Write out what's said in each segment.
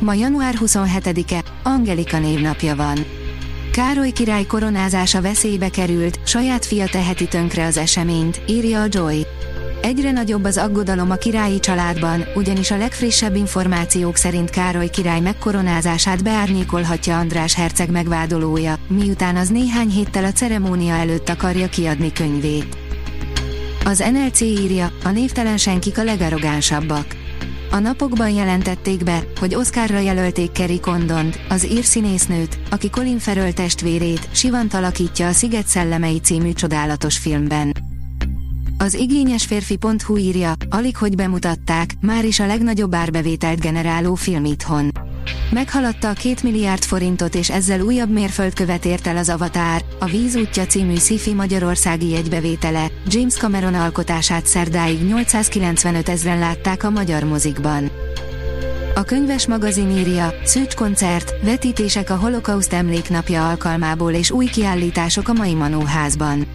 Ma január 27-e, Angelika névnapja van. Károly király koronázása veszélybe került, saját fia teheti tönkre az eseményt, írja a Joy. Egyre nagyobb az aggodalom a királyi családban, ugyanis a legfrissebb információk szerint Károly király megkoronázását beárnyékolhatja András herceg megvádolója, miután az néhány héttel a ceremónia előtt akarja kiadni könyvét. Az NLC írja, a névtelen senkik a legarrogánsabbak. A napokban jelentették be, hogy Oscarra jelölték Kerry Condont, az ír színésznőt, aki Colin Farrell testvérét, Sivant alakítja a Sziget szellemei című csodálatos filmben. Az igényes férfi.hu írja, alig hogy bemutatták, már is a legnagyobb árbevételt generáló film itthon. Meghaladta a két milliárd forintot és ezzel újabb mérföldkövet ért el az Avatar, a Víz című sci magyarországi jegybevétele, James Cameron alkotását szerdáig 895 ezren látták a magyar mozikban. A könyves magazin írja, Szűcs koncert, vetítések a holokauszt emléknapja alkalmából és új kiállítások a mai Manóházban.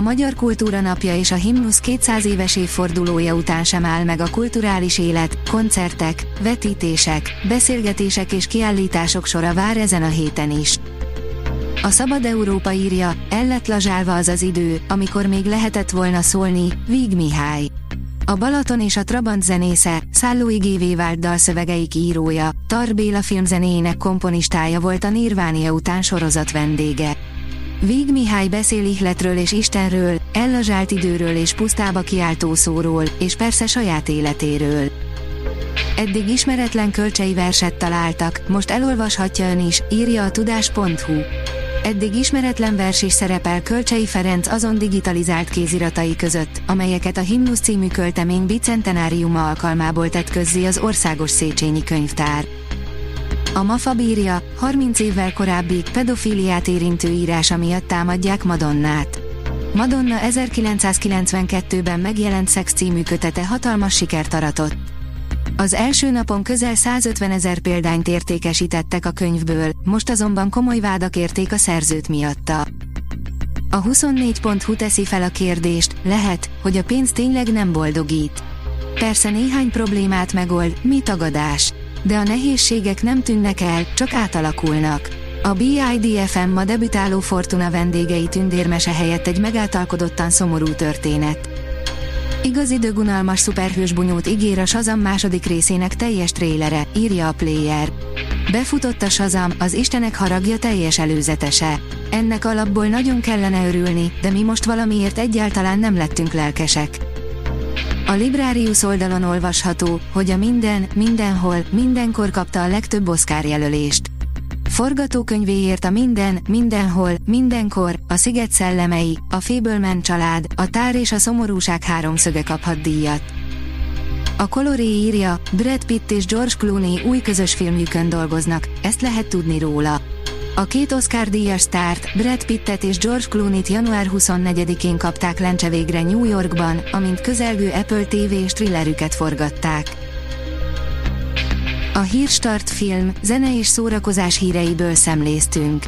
A Magyar Kultúra Napja és a Himnusz 200 éves évfordulója után sem áll meg a kulturális élet, koncertek, vetítések, beszélgetések és kiállítások sora vár ezen a héten is. A Szabad Európa írja, el lett lazsálva az az idő, amikor még lehetett volna szólni, Víg Mihály. A Balaton és a Trabant zenésze, Szállói G.V. vált dalszövegeik írója, Tar Béla filmzenéjének komponistája volt a Nirvánia után sorozat vendége. Víg Mihály beszél ihletről és Istenről, ellazsált időről és pusztába kiáltó szóról, és persze saját életéről. Eddig ismeretlen kölcsei verset találtak, most elolvashatja ön is, írja a tudás.hu. Eddig ismeretlen vers is szerepel Kölcsei Ferenc azon digitalizált kéziratai között, amelyeket a Himnusz című költemény bicentenáriuma alkalmából tett közzé az Országos Széchenyi Könyvtár. A MAFA bírja, 30 évvel korábbi, pedofíliát érintő írása miatt támadják Madonnát. Madonna 1992-ben megjelent Sex című kötete hatalmas sikert aratott. Az első napon közel 150 ezer példányt értékesítettek a könyvből, most azonban komoly vádak érték a szerzőt miatta. A 24.hu teszi fel a kérdést, lehet, hogy a pénz tényleg nem boldogít. Persze néhány problémát megold, mi tagadás de a nehézségek nem tűnnek el, csak átalakulnak. A BIDFM ma debütáló Fortuna vendégei tündérmese helyett egy megáltalkodottan szomorú történet. Igazi dögunalmas szuperhős bunyót ígér a Shazam második részének teljes trélere, írja a Player. Befutott a Shazam, az Istenek haragja teljes előzetese. Ennek alapból nagyon kellene örülni, de mi most valamiért egyáltalán nem lettünk lelkesek. A Librarius oldalon olvasható, hogy a Minden, Mindenhol, Mindenkor kapta a legtöbb Oscar jelölést. Forgatókönyvéért a Minden, Mindenhol, Mindenkor, a Sziget szellemei, a Fableman család, a Tár és a Szomorúság háromszöge kaphat díjat. A Coloré írja, Brad Pitt és George Clooney új közös filmjükön dolgoznak, ezt lehet tudni róla. A két Oscar díjas sztárt, Brad Pittet és George Clooney-t január 24-én kapták lencse végre New Yorkban, amint közelgő Apple TV és thrillerüket forgatták. A Hírstart film, zene és szórakozás híreiből szemléztünk.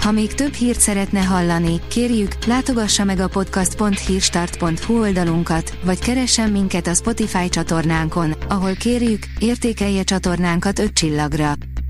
Ha még több hírt szeretne hallani, kérjük, látogassa meg a podcast.hírstart.hu oldalunkat, vagy keressen minket a Spotify csatornánkon, ahol kérjük, értékelje csatornánkat 5 csillagra.